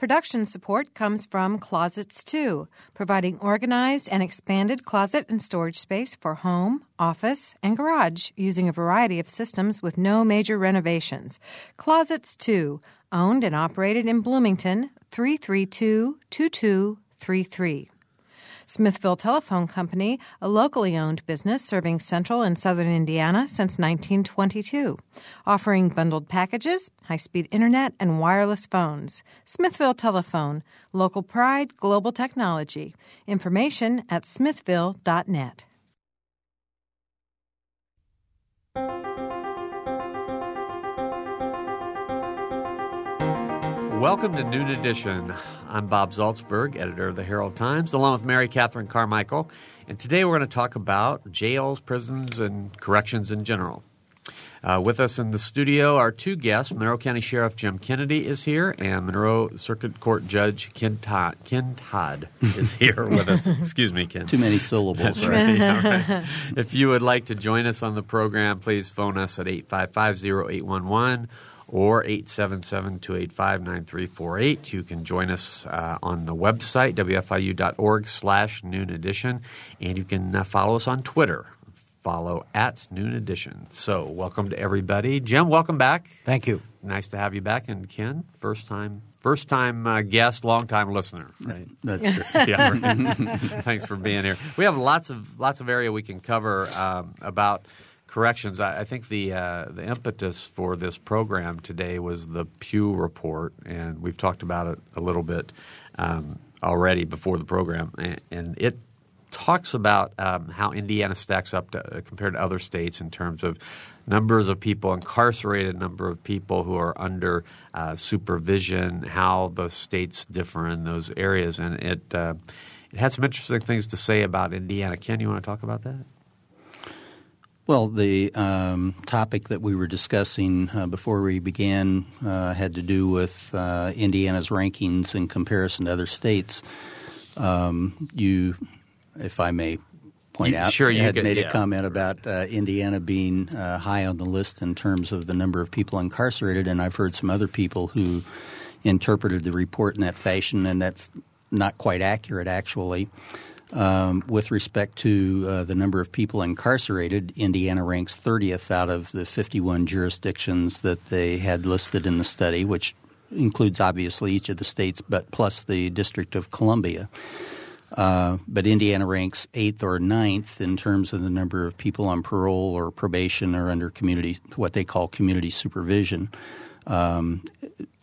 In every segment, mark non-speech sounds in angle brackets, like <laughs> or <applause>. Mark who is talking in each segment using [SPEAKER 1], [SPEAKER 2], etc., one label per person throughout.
[SPEAKER 1] Production support comes from Closets 2, providing organized and expanded closet and storage space for home, office, and garage using a variety of systems with no major renovations. Closets 2, owned and operated in Bloomington, 332 2233. Smithville Telephone Company, a locally owned business serving central and southern Indiana since 1922, offering bundled packages, high speed internet, and wireless phones. Smithville Telephone, local pride, global technology. Information at smithville.net.
[SPEAKER 2] Welcome to Noon Edition. I'm Bob Zaltsberg, editor of the Herald Times, along with Mary Catherine Carmichael. And today we're going to talk about jails, prisons, and corrections in general. Uh, with us in the studio are two guests. Monroe County Sheriff Jim Kennedy is here, and Monroe Circuit Court Judge Ken Todd, Ken Todd is <laughs> here with us. Excuse me, Ken.
[SPEAKER 3] Too many syllables.
[SPEAKER 2] That's right. <laughs> All right. If you would like to join us on the program, please phone us at 855 0811 or 877-285-9348. You can join us uh, on the website, wfiu.org slash noon edition, and you can uh, follow us on Twitter. Follow at Noon Edition. So, welcome to everybody. Jim, welcome back.
[SPEAKER 4] Thank you.
[SPEAKER 2] Nice to have you back. And Ken, first time first time uh, guest, long time listener. Right? <laughs>
[SPEAKER 3] That's true. <laughs>
[SPEAKER 2] yeah. <laughs> Thanks for being here. We have lots of lots of area we can cover um, about corrections. I, I think the uh, the impetus for this program today was the Pew report, and we've talked about it a little bit um, already before the program, and, and it talks about um, how Indiana stacks up to, uh, compared to other states in terms of numbers of people incarcerated, number of people who are under uh, supervision, how the states differ in those areas, and it uh, it had some interesting things to say about Indiana. Ken, you want to talk about that?
[SPEAKER 3] Well, the um, topic that we were discussing uh, before we began uh, had to do with uh, Indiana's rankings in comparison to other states. Um, you, if I may point
[SPEAKER 2] You-
[SPEAKER 3] out,
[SPEAKER 2] sure, you
[SPEAKER 3] had
[SPEAKER 2] could-
[SPEAKER 3] made
[SPEAKER 2] yeah.
[SPEAKER 3] a comment about uh, Indiana being uh, high on the list in terms of the number of people incarcerated, and I've heard some other people who interpreted the report in that fashion, and that's not quite accurate, actually. Um, with respect to uh, the number of people incarcerated, Indiana ranks 30th out of the 51 jurisdictions that they had listed in the study, which includes obviously each of the states, but plus the District of Columbia. Uh, but Indiana ranks eighth or ninth in terms of the number of people on parole or probation or under community, what they call community supervision. Um,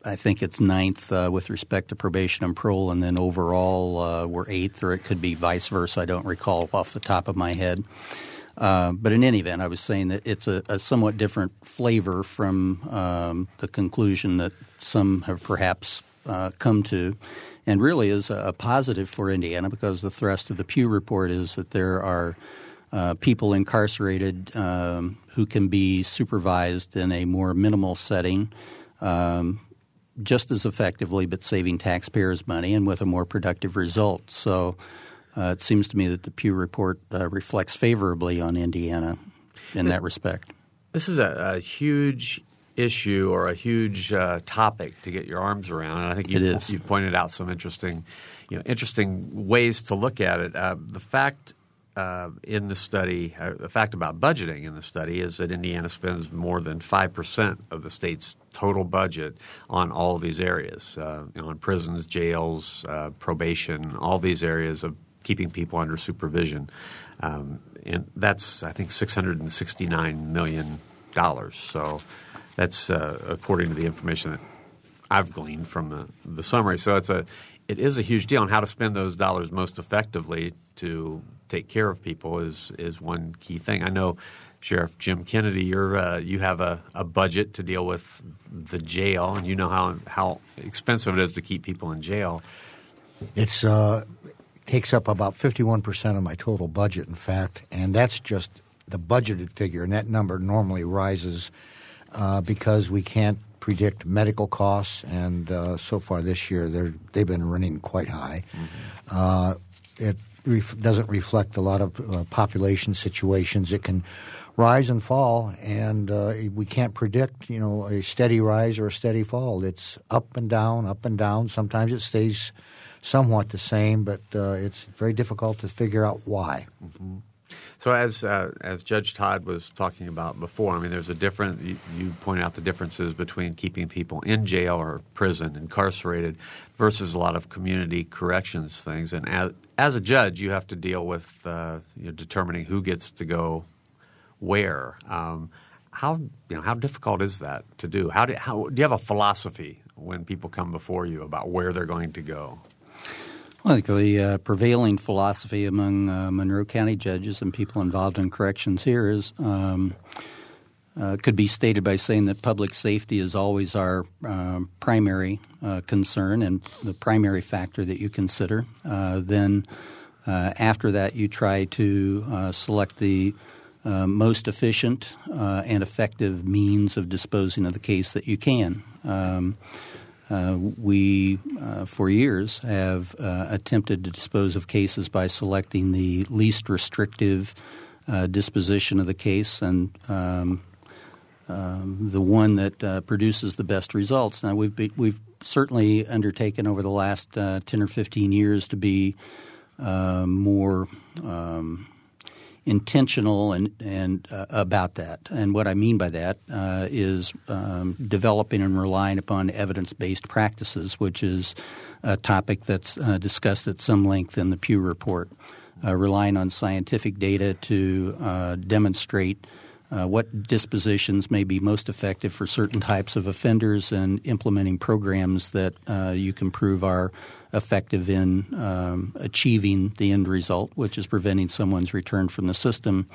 [SPEAKER 3] I think it's ninth uh, with respect to probation and parole, and then overall uh, we're eighth, or it could be vice versa. I don't recall off the top of my head. Uh, but in any event, I was saying that it's a, a somewhat different flavor from um, the conclusion that some have perhaps uh, come to, and really is a, a positive for Indiana because the thrust of the Pew report is that there are uh, people incarcerated um, who can be supervised in a more minimal setting. Um, just as effectively, but saving taxpayers money and with a more productive result. So uh, it seems to me that the Pew report uh, reflects favorably on Indiana in that respect.
[SPEAKER 2] This is a, a huge issue or a huge uh, topic to get your arms around, and I think you, you've pointed out some interesting, you know, interesting ways to look at it. Uh, the fact uh, in the study, uh, the fact about budgeting in the study is that Indiana spends more than five percent of the state's total budget on all of these areas, uh, you know, on prisons, jails, uh, probation, all these areas of keeping people under supervision. Um, and that's, I think, $669 million. So that's uh, according to the information that I've gleaned from the, the summary. So it's a, it is a huge deal, on how to spend those dollars most effectively to take care of people is, is one key thing. I know Sheriff Jim Kennedy, you're, uh, you have a, a budget to deal with the jail, and you know how, how expensive it is to keep people in jail.
[SPEAKER 4] It's uh, takes up about 51% of my total budget, in fact, and that's just the budgeted figure, and that number normally rises uh, because we can't predict medical costs, and uh, so far this year they're, they've been running quite high. Uh, it ref- doesn't reflect a lot of uh, population situations. It can rise and fall, and uh, we can't predict, you know, a steady rise or a steady fall. It's up and down, up and down. Sometimes it stays somewhat the same, but uh, it's very difficult to figure out why.
[SPEAKER 2] Mm-hmm. So, as uh, as Judge Todd was talking about before, I mean, there's a different. You, you point out the differences between keeping people in jail or prison, incarcerated, versus a lot of community corrections things. And as as a judge, you have to deal with uh, you know, determining who gets to go where. Um, how you know how difficult is that to do? How do how do you have a philosophy when people come before you about where they're going to go?
[SPEAKER 3] I think the uh, prevailing philosophy among uh, Monroe County judges and people involved in corrections here is um, uh, could be stated by saying that public safety is always our um, primary uh, concern and the primary factor that you consider. Uh, then uh, after that, you try to select the most efficient and effective means of disposing of the case that you can. Um, uh, we, uh, for years, have uh, attempted to dispose of cases by selecting the least restrictive uh, disposition of the case and um, um, the one that produces the best results. Now, we've be, we've certainly undertaken over the last ten or fifteen years to be more um, intentional and and uh, about that. And what I mean by that uh, is um, developing and relying upon evidence based practices, which is a topic that's uh, discussed at some length in the Pew report. Uh, relying on scientific data to uh, demonstrate uh, what dispositions may be most effective for certain types of offenders and implementing programs that uh, you can prove are effective in um, achieving the end result, which is preventing someone's return from the system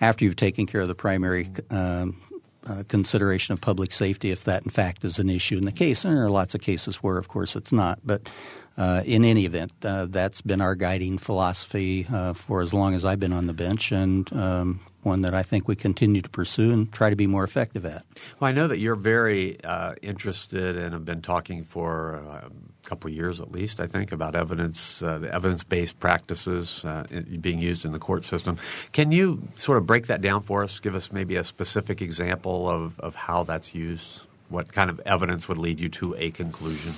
[SPEAKER 3] after you've taken care of the primary um, uh, consideration of public safety, if that in fact is an issue in the case. And there are lots of cases where, of course, it's not. But uh, in any event, uh, that's been our guiding philosophy uh, for as long as I've been on the bench, and um, one that I think we continue to pursue and try to be more effective at.
[SPEAKER 2] Well, I know that you're very uh, interested and have been talking for uh, a couple of years at least, I think, about evidence, uh, the evidence-based practices uh, being used in the court system. Can you sort of break that down for us? Give us maybe a specific example of, of how that's used. What kind of evidence would lead you to a conclusion?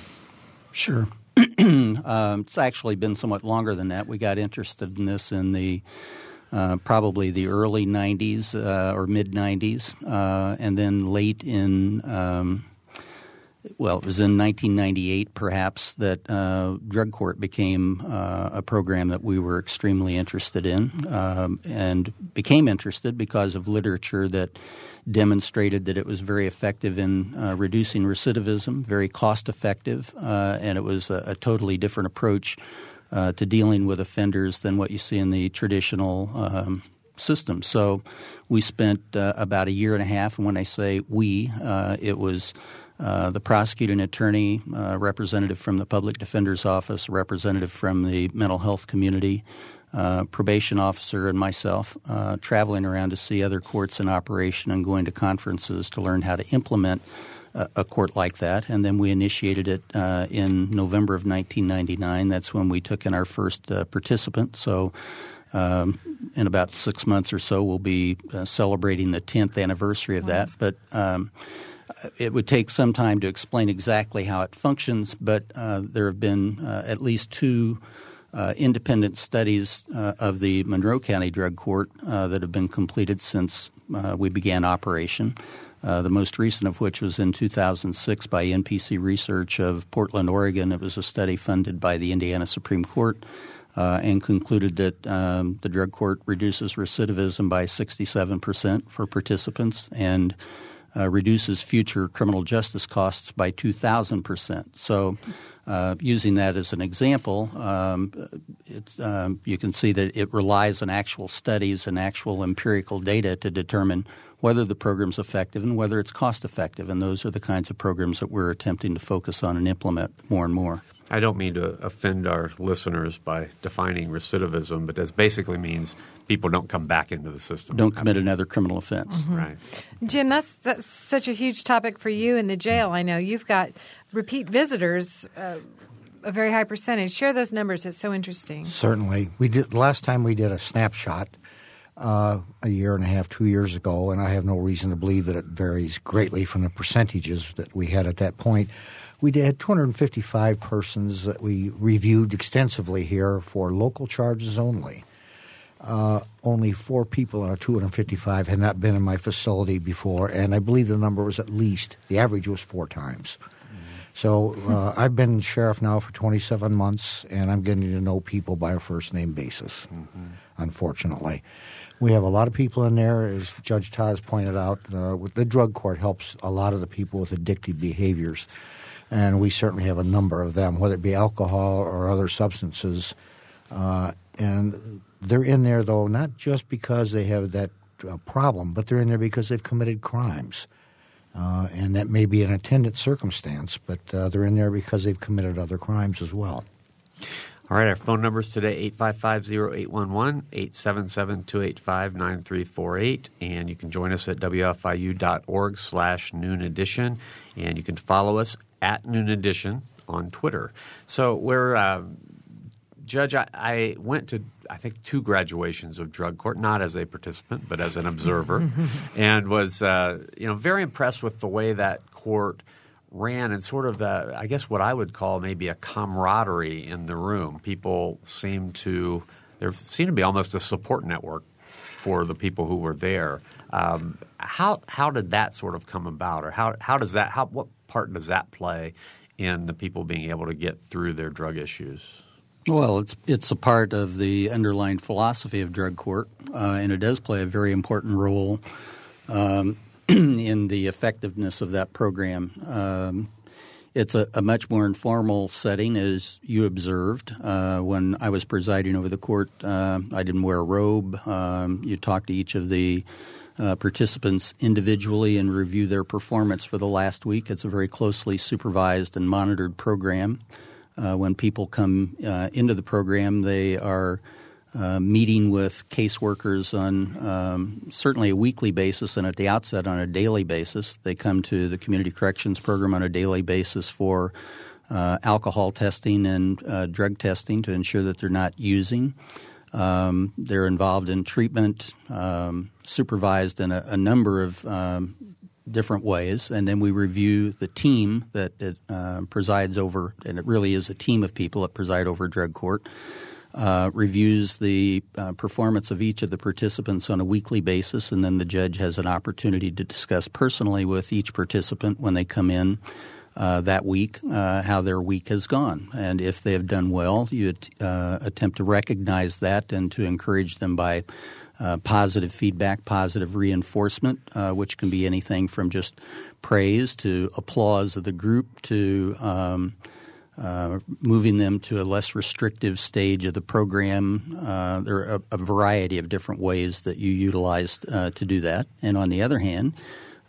[SPEAKER 3] Sure. <clears throat> um, it's actually been somewhat longer than that. We got interested in this in the uh, probably the early 90s uh, or mid 90s, uh, and then late in, um, well, it was in 1998 perhaps that uh, drug court became uh, a program that we were extremely interested in um, and became interested because of literature that demonstrated that it was very effective in uh, reducing recidivism, very cost effective, and it was a, a totally different approach uh, to dealing with offenders than what you see in the traditional um, system. So we spent uh, about a year and a half, and when I say we, uh, it was uh, the prosecuting attorney, uh, representative from the public defender's office, representative from the mental health community, uh, probation officer, and myself traveling around to see other courts in operation and going to conferences to learn how to implement a, court like that, and then we initiated it uh, in November of 1999. That's when we took in our first uh, participant. So. Um, in about six months or so, we'll be uh, celebrating the 10th anniversary of that. But um, it would take some time to explain exactly how it functions, but uh, there have been uh, at least two uh, independent studies uh, of the Monroe County Drug Court uh, that have been completed since uh, we began operation. Uh, the most recent of which was in 2006 by NPC Research of Portland, Oregon. It was a study funded by the Indiana Supreme Court uh, and concluded that um, the drug court reduces recidivism by 67 percent for participants and uh, reduces future criminal justice costs by 2,000 percent. So, uh, using that as an example, um, um, you can see that it relies on actual studies and actual empirical data to determine whether the program's effective and whether it's cost effective. And those are the kinds of programs that we're attempting to focus on and implement more and more.
[SPEAKER 2] I don't mean to offend our listeners by defining recidivism, but that basically means people don't come back into the system.
[SPEAKER 3] Don't commit I mean, another criminal offense.
[SPEAKER 2] Mm-hmm. Right.
[SPEAKER 1] Jim, that's that's such a huge topic for you in the jail. I know you've got repeat visitors. Uh, a very high percentage. Share those numbers. It's so interesting.
[SPEAKER 4] Certainly, we did last time we did a snapshot uh, a year and a half, two years ago, and I have no reason to believe that it varies greatly from the percentages that we had at that point. We had 255 persons that we reviewed extensively here for local charges only. Uh, only four people out of 255 had not been in my facility before, and I believe the number was at least, the average was four times. So uh, <laughs> I've been sheriff now for 27 months, and I'm getting to know people by a first name basis, mm-hmm. unfortunately. We have a lot of people in there, as Judge Todd has pointed out. Uh, the drug court helps a lot of the people with addictive behaviors, and we certainly have a number of them, whether it be alcohol or other substances. Uh, and they're in there, though, not just because they have that uh, problem, but they're in there because they've committed crimes. Uh, and that may be an attendant circumstance, but uh, they're in there because they've committed other crimes as well.
[SPEAKER 2] All right, our phone numbers today 855-0811, 877-285-9348, and you can join us at wfiu.org slash noon edition, and you can follow us at noon edition on Twitter. So we're uh, Judge, I, I, went to I think two graduations of drug court, not as a participant but as an observer, <laughs> and was uh, you know very impressed with the way that court – ran and sort of the I guess what I would call maybe a camaraderie in the room. People seemed to there seemed to be almost a support network for the people who were there. Um, how how did that sort of come about, or how how does that how what part does that play in the people being able to get through their drug issues?
[SPEAKER 3] Well, it's it's a part of the underlying philosophy of drug court, uh, and it does play a very important role. Um, <clears throat> in the effectiveness of that program. Um, it's a, a, much more informal setting, as you observed. Uh, when I was presiding over the court, uh, I didn't wear a robe. Um, you talked to each of the uh, participants individually and review their performance for the last week. It's a very closely supervised and monitored program. Uh, when people come uh, into the program, they are – uh, meeting with caseworkers on um, certainly a weekly basis and at the outset on a daily basis. They come to the community corrections program on a daily basis for uh, alcohol testing and uh, drug testing to ensure that they're not using. Um, they're involved in treatment, um, supervised in a, a number of um, different ways, and then we review the team that it, uh, presides over, and it really is a team of people that preside over drug court uh, reviews the uh, performance of each of the participants on a weekly basis, and then the judge has an opportunity to discuss personally with each participant when they come in uh, that week uh, how their week has gone. And if they have done well, you uh, attempt to recognize that and to encourage them by uh, positive feedback, positive reinforcement, which can be anything from just praise to applause of the group to um, uh, moving them to a less restrictive stage of the program. Uh, there are a, a, variety of different ways that you utilize uh, to do that. And on the other hand,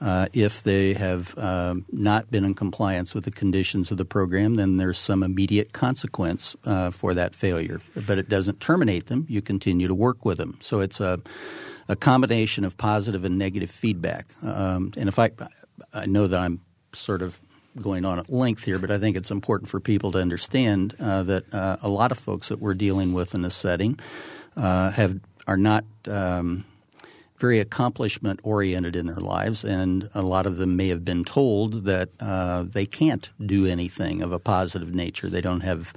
[SPEAKER 3] uh, if they have um, not been in compliance with the conditions of the program, then there's some immediate consequence uh, for that failure. But it doesn't terminate them. You continue to work with them. So it's a, a combination of positive and negative feedback. Um, and if I, I know that I'm sort of going on at length here, but I think it's important for people to understand uh, that uh, a lot of folks that we're dealing with in this setting uh, have are not um, very accomplishment oriented in their lives, and a lot of them may have been told that uh, they can't do anything of a positive nature. They don't have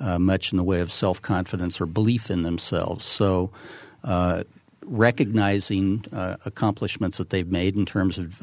[SPEAKER 3] uh, much in the way of self confidence or belief in themselves. So. Uh, recognizing accomplishments that they've made in terms of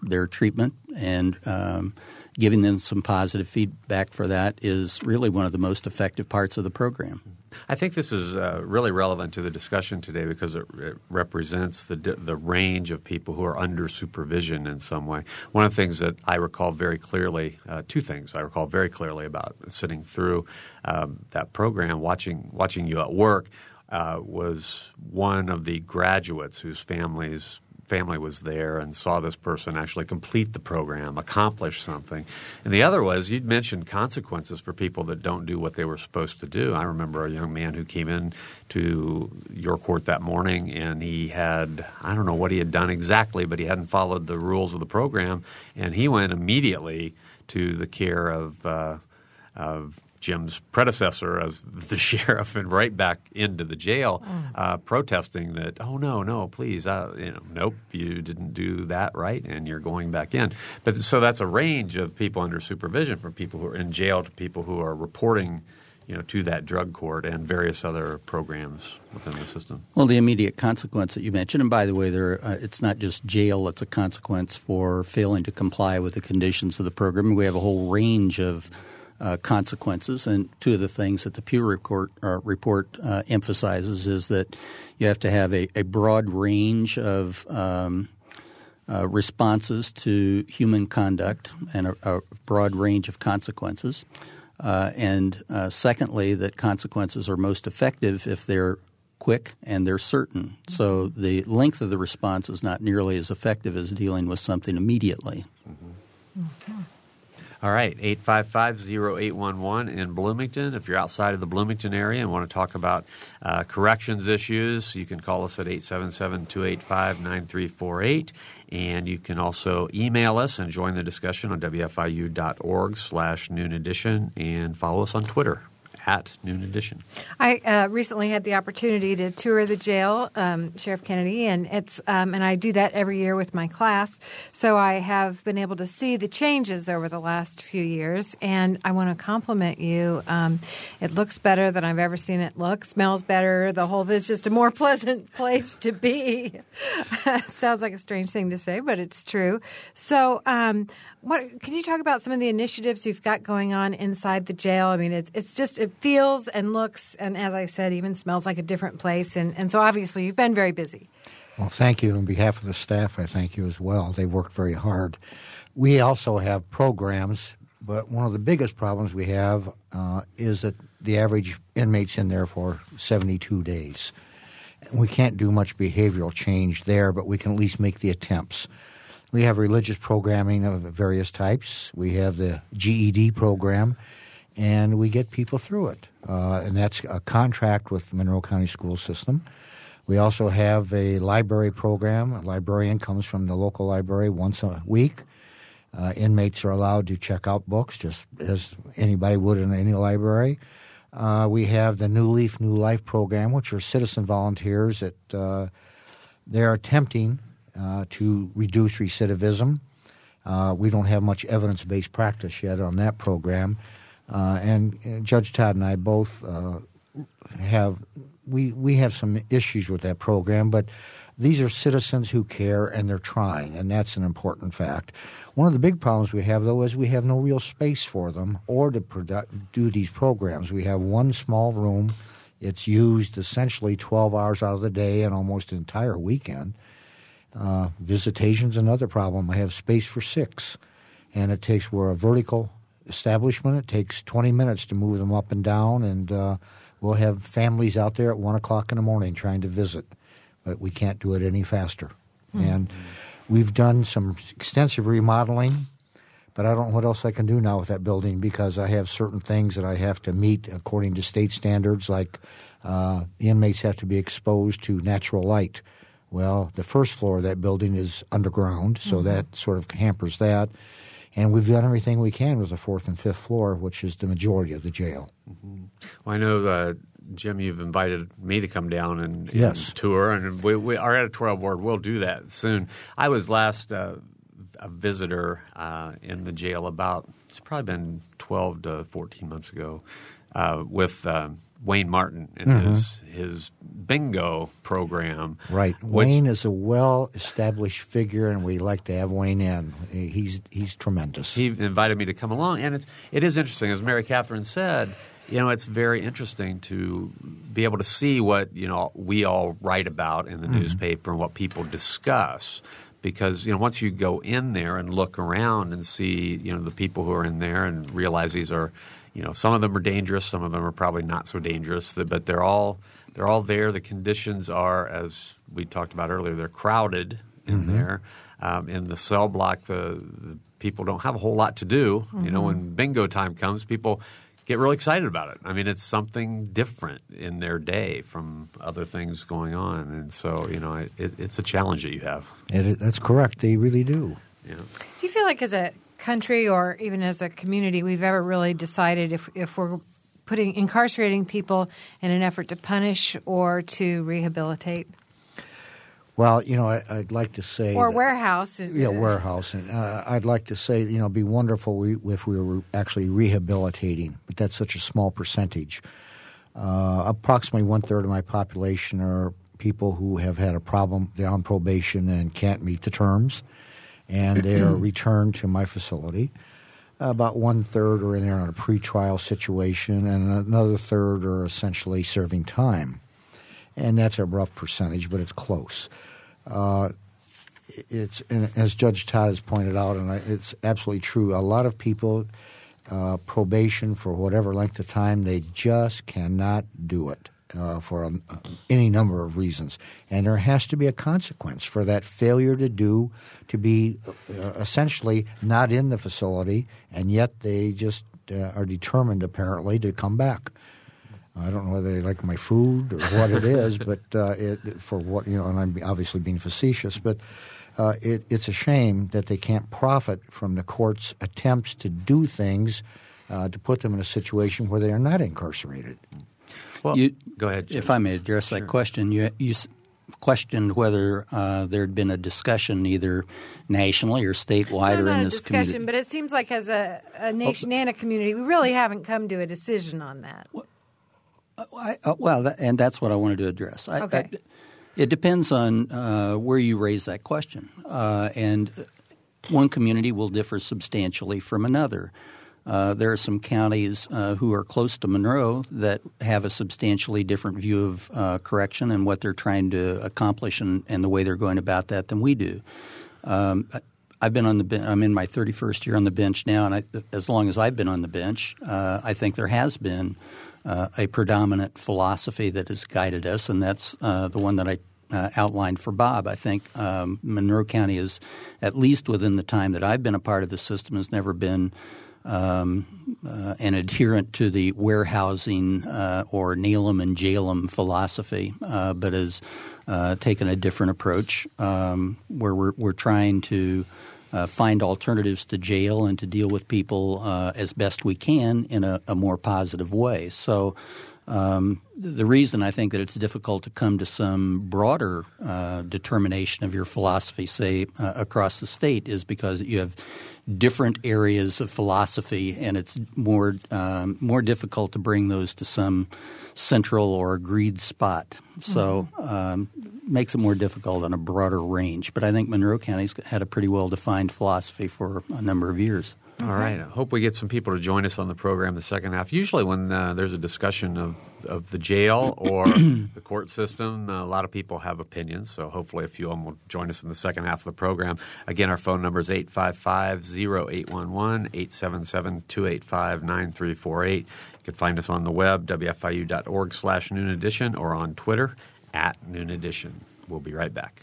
[SPEAKER 3] their treatment and um, giving them some positive feedback for that is really one of the most effective parts of the program.
[SPEAKER 2] I think this is uh, really relevant to the discussion today because it, it, represents the the range of people who are under supervision in some way. One of the things that I recall very clearly, uh, two things I recall very clearly about sitting through um, that program, watching watching you at work, uh, was one of the graduates whose families family was there and saw this person actually complete the program, accomplish something. And the other was you'd mentioned consequences for people that don't do what they were supposed to do. I remember a young man who came in to your court that morning and he had I don't know what he had done exactly, but he hadn't followed the rules of the program, and he went immediately to the care of. Uh, of Jim's predecessor as the <laughs> sheriff and right back into the jail, uh, protesting that, oh no, no, please, uh, you know, nope, you didn't do that right, and you're going back in. But so that's a range of people under supervision, from people who are in jail to people who are reporting you know, to that drug court and various other programs within the system.
[SPEAKER 3] Well, the immediate consequence that you mentioned, and by the way, there uh, it's not just jail; it's a consequence for failing to comply with the conditions of the program. We have a whole range of uh, consequences, and two of the things that the Pew report, uh, report uh, emphasizes is that you have to have a, a broad range of um, uh, responses to human conduct and a, a broad range of consequences. Uh, and uh, secondly, that consequences are most effective if they're quick and they're certain. So the length of the response is not nearly as effective as dealing with something immediately. Mm-hmm.
[SPEAKER 2] Mm-hmm. All right, 855 0811 in Bloomington. If you're outside of the Bloomington area and want to talk about uh, corrections issues, you can call us at 877 285 9348. And you can also email us and join the discussion on WFIU.org slash noon edition and follow us on Twitter at Noon Edition.
[SPEAKER 1] I uh, recently had the opportunity to tour the jail, um, Sheriff Kennedy, and it's um, and I do that every year with my class. So I have been able to see the changes over the last few years, and I want to compliment you. Um, it looks better than I've ever seen it look. Smells better. The whole it's just a more <laughs> pleasant place to be. <laughs> sounds like a strange thing to say, but it's true. So um, what can you talk about some of the initiatives you've got going on inside the jail? I mean, it's it's just it feels and looks and as I said, even smells like a different place. And and so obviously you've been very busy.
[SPEAKER 4] Well, thank you on behalf of the staff. I thank you as well. They worked very hard. We also have programs, but one of the biggest problems we have uh, is that the average inmate's in there for 72 days. We can't do much behavioral change there, but we can at least make the attempts. We have religious programming of various types. We have the GED program, and we get people through it. Uh, and that's a contract with the Monroe County School System. We also have a library program. A librarian comes from the local library once a week. Uh, inmates are allowed to check out books just as anybody would in any library. Uh, we have the New Leaf New Life program, which are citizen volunteers that uh, they're attempting uh, to reduce recidivism. Uh, we don't have much evidence based practice yet on that program. Uh, and uh, Judge Todd and I both uh, have we we have some issues with that program, but these are citizens who care and they're trying, and that's an important fact. One of the big problems we have, though, is we have no real space for them or to do these programs. We have one small room. It's used essentially 12 hours out of the day and almost an entire weekend. Uh, visitation's another problem. I have space for six, and it takes we're a vertical establishment. It takes 20 minutes to move them up and down, and uh, we'll have families out there at one o'clock in the morning trying to visit, but we can't do it any faster. Mm-hmm. And we've done some extensive remodeling, but I don't know what else I can do now with that building because I have certain things that I have to meet according to state standards, like uh, the inmates have to be exposed to natural light well, the first floor of that building is underground, so mm-hmm. that sort of hampers that. And we've done everything we can with the fourth and fifth floor, which is the majority of the jail.
[SPEAKER 2] Mm-hmm. Well, I know, uh, Jim, you've invited me to come down and,
[SPEAKER 4] yes.
[SPEAKER 2] and tour, and we, we, our editorial board will do that soon. I was last uh, a visitor uh, in the jail about, it's probably been 12 to 14 months ago, uh, with um, Wayne Martin and mm-hmm. his his bingo program.
[SPEAKER 4] Right. Wayne is a well established figure, and we like to have Wayne in. He's he's tremendous.
[SPEAKER 2] He invited me to come along, and it's it is interesting, as Mary Catherine said. You know, it's very interesting to be able to see what you know we all write about in the mm-hmm. newspaper and what people discuss because you know once you go in there and look around and see you know the people who are in there and realize these are you know, some of them are dangerous, some of them are probably not so dangerous, but they're all they're all there. The conditions are, as we talked about earlier, they're crowded in mm-hmm. there. Um, in the cell block, the, the, people don't have a whole lot to do. Mm-hmm. You know, when mm-hmm. bingo time comes, people get really excited about it. I mean, it's something different in their day from other things going on, and so you know, it, it, it's a challenge that you have.
[SPEAKER 4] It, that's correct. They really do.
[SPEAKER 1] Yeah. Do you feel like as a country or even as a community we've ever really decided if, if we're putting incarcerating people in an effort to punish or to rehabilitate.
[SPEAKER 4] Well, you know, I, would like to say
[SPEAKER 1] or
[SPEAKER 4] that,
[SPEAKER 1] warehouse.
[SPEAKER 4] Yeah, warehouse. And uh, I'd like to say, you know, be wonderful if we were actually rehabilitating, but that's such a small percentage. Uh, approximately one third of my population are people who have had a problem. They're on probation and can't meet the terms, and they are <clears throat> returned to my facility. About one third are in there on a pretrial situation, and another third are essentially serving time. And that's a rough percentage, but it's close. Uh, it's as Judge Todd has pointed out, and it's absolutely true. A lot of people uh, probation for whatever length of time, they just cannot do it uh, for a, any number of reasons, and there has to be a consequence for that failure to do to be uh, essentially not in the facility, and yet they just uh, are determined apparently to come back. I don't know whether they like my food or what it is, <laughs> but uh, it, for what you know, and I'm obviously being facetious, but uh, it, it's a shame that they can't profit from the court's attempts to do things uh, to put them in a situation where they are not incarcerated.
[SPEAKER 2] Well, you, go ahead.
[SPEAKER 3] Jim. If I may address sure. that question, you, you questioned whether uh, there had been a discussion either nationally or statewide
[SPEAKER 1] no,
[SPEAKER 3] or
[SPEAKER 1] in
[SPEAKER 3] this
[SPEAKER 1] discussion,
[SPEAKER 3] community.
[SPEAKER 1] But it seems like as a, a nation oh, and a community, we really haven't come to a decision on that.
[SPEAKER 3] Well, I, uh, well that, and that's what I wanted to address. I,
[SPEAKER 1] okay.
[SPEAKER 3] I, it depends on uh, where you raise that question, uh, and one community will differ substantially from another. Uh, there are some counties uh, who are close to Monroe that have a substantially different view of uh, correction and what they're trying to accomplish and, and, the way they're going about that than we do. Um, I've been on the bench. I'm in my 31st year on the bench now, and I, as long as I've been on the bench, uh, I think there has been uh, a predominant philosophy that has guided us, and that's the one that I uh, outlined for Bob. I think um, Monroe County is, at least within the time that I've been a part of the system, has never been um, uh, an adherent to the warehousing uh, or nail 'em and Jalem philosophy, uh, but has uh, taken a different approach um, where we're, we're trying to uh, find alternatives to jail and to deal with people uh, as best we can in a, a more positive way. So. Um, the reason I think that it's difficult to come to some broader determination of your philosophy, say across the state, is because you have different areas of philosophy, and it's more um, more difficult to bring those to some central or agreed spot. So mm-hmm. um, makes it more difficult on a broader range. But I think Monroe County's had a pretty well defined philosophy for a number of years.
[SPEAKER 2] All right. I hope we get some people to join us on the program the second half. Usually, when uh, there's a discussion of, of the jail or <clears throat> the court system, uh, a lot of people have opinions. So, hopefully, a few of them will join us in the second half of the program. Again, our phone number is 855 0811 877 285 9348. You can find us on the web, wfiu.org slash noon edition, or on Twitter at noon edition. We'll be right back.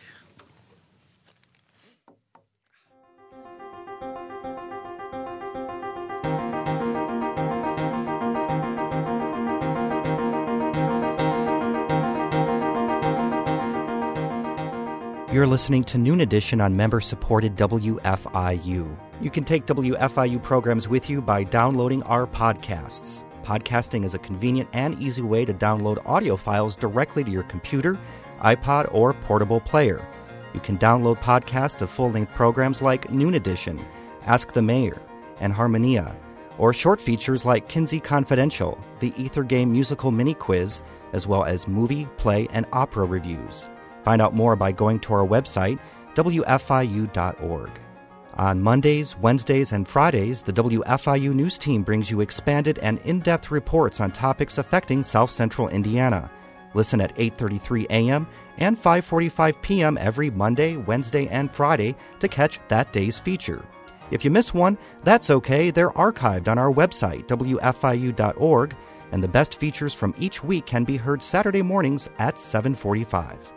[SPEAKER 5] You're listening to Noon Edition on member supported WFIU. You can take WFIU programs with you by downloading our podcasts. Podcasting is a convenient and easy way to download audio files directly to your computer, iPod, or portable player. You can download podcasts of full length programs like Noon Edition, Ask the Mayor, and Harmonia, or short features like Kinsey Confidential, the Ether Game musical mini quiz, as well as movie, play, and opera reviews. Find out more by going to our website, WFIU.org. On Mondays, Wednesdays, and Fridays, the WFIU News Team brings you expanded and in-depth reports on topics affecting South Central Indiana. Listen at 8:33 a.m. and 5:45 p.m. every Monday, Wednesday, and Friday to catch that day's feature. If you miss one, that's okay. They're archived on our website, wfiu.org, and the best features from each week can be heard Saturday mornings at 7:45.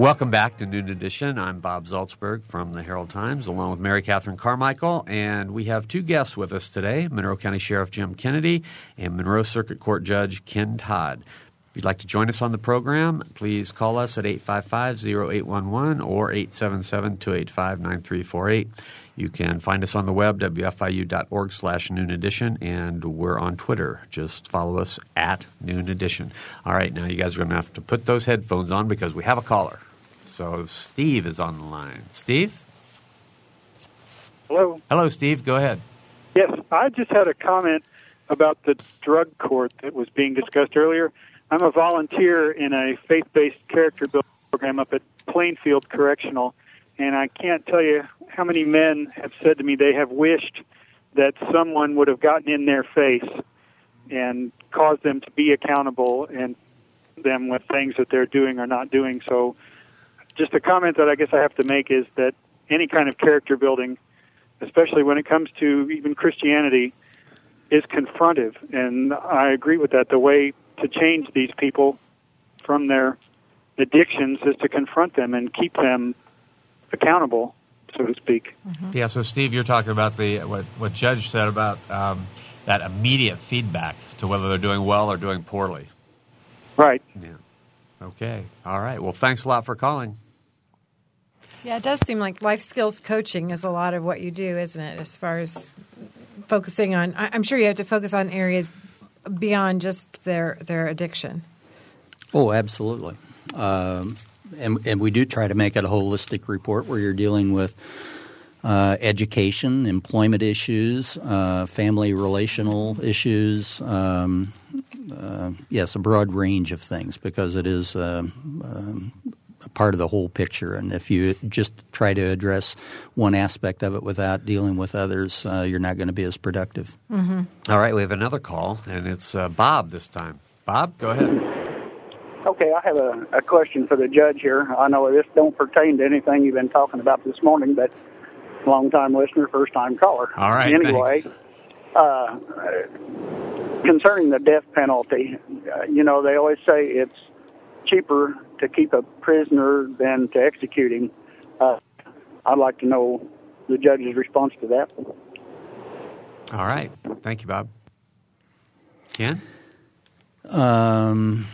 [SPEAKER 2] Welcome back to Noon Edition. I'm Bob Zaltsberg from the Herald Times, along with Mary Catherine Carmichael, and we have two guests with us today: Monroe County Sheriff Jim Kennedy and Monroe Circuit Court Judge Ken Todd. If you'd like to join us on the program, please call us at 855-0811 or 877-285-9348. You can find us on the web, wfiu.org slash noon edition, and we're on Twitter. Just follow us at noon edition. All right, now you guys are going to have to put those headphones on because we have a caller. So Steve is on the line. Steve?
[SPEAKER 6] Hello.
[SPEAKER 2] Hello, Steve. Go ahead.
[SPEAKER 6] Yes, I just had a comment about the drug court that was being discussed earlier. I'm a volunteer in a faith-based character building program up at Plainfield Correctional, and I can't tell you how many men have said to me they have wished that someone would have gotten in their face and caused them to be accountable and them with things that they're doing or not doing. So, just a comment that I guess I have to make is that any kind of character building, especially when it comes to even Christianity, is confrontive. And I agree with that. The way to change these people from their addictions is to confront them and keep them accountable, so to speak.
[SPEAKER 2] Mm-hmm. Yeah. So, Steve, you're talking about the what what Judge said about um, that immediate feedback to whether they're doing well or doing poorly.
[SPEAKER 6] Right.
[SPEAKER 2] Yeah. Okay. All right. Well, thanks a lot for calling.
[SPEAKER 1] Yeah, it does seem like life skills coaching is a lot of what you do, isn't it? As far as focusing on, I'm sure you have to focus on areas beyond just their their addiction.
[SPEAKER 3] Oh, absolutely. Um, and, and we do try to make it a holistic report where you're dealing with uh, education, employment issues, uh, family relational issues. Um, uh, yes, a broad range of things because it is um, um, a part of the whole picture. And if you just try to address one aspect of it without dealing with others, uh, you're not going to be as productive.
[SPEAKER 2] Mm-hmm. All right, we have another call, and it's uh, Bob this time. Bob, go ahead.
[SPEAKER 7] Okay, I have a, a question for the judge here. I know this don't pertain to anything you've been talking about this morning, but long time listener, first time caller.
[SPEAKER 2] All right.
[SPEAKER 7] Anyway, uh, concerning the death penalty, uh, you know they always say it's cheaper to keep a prisoner than to execute him. Uh, I'd like to know the judge's response to that.
[SPEAKER 2] All right. Thank you, Bob. Ken?
[SPEAKER 3] Um,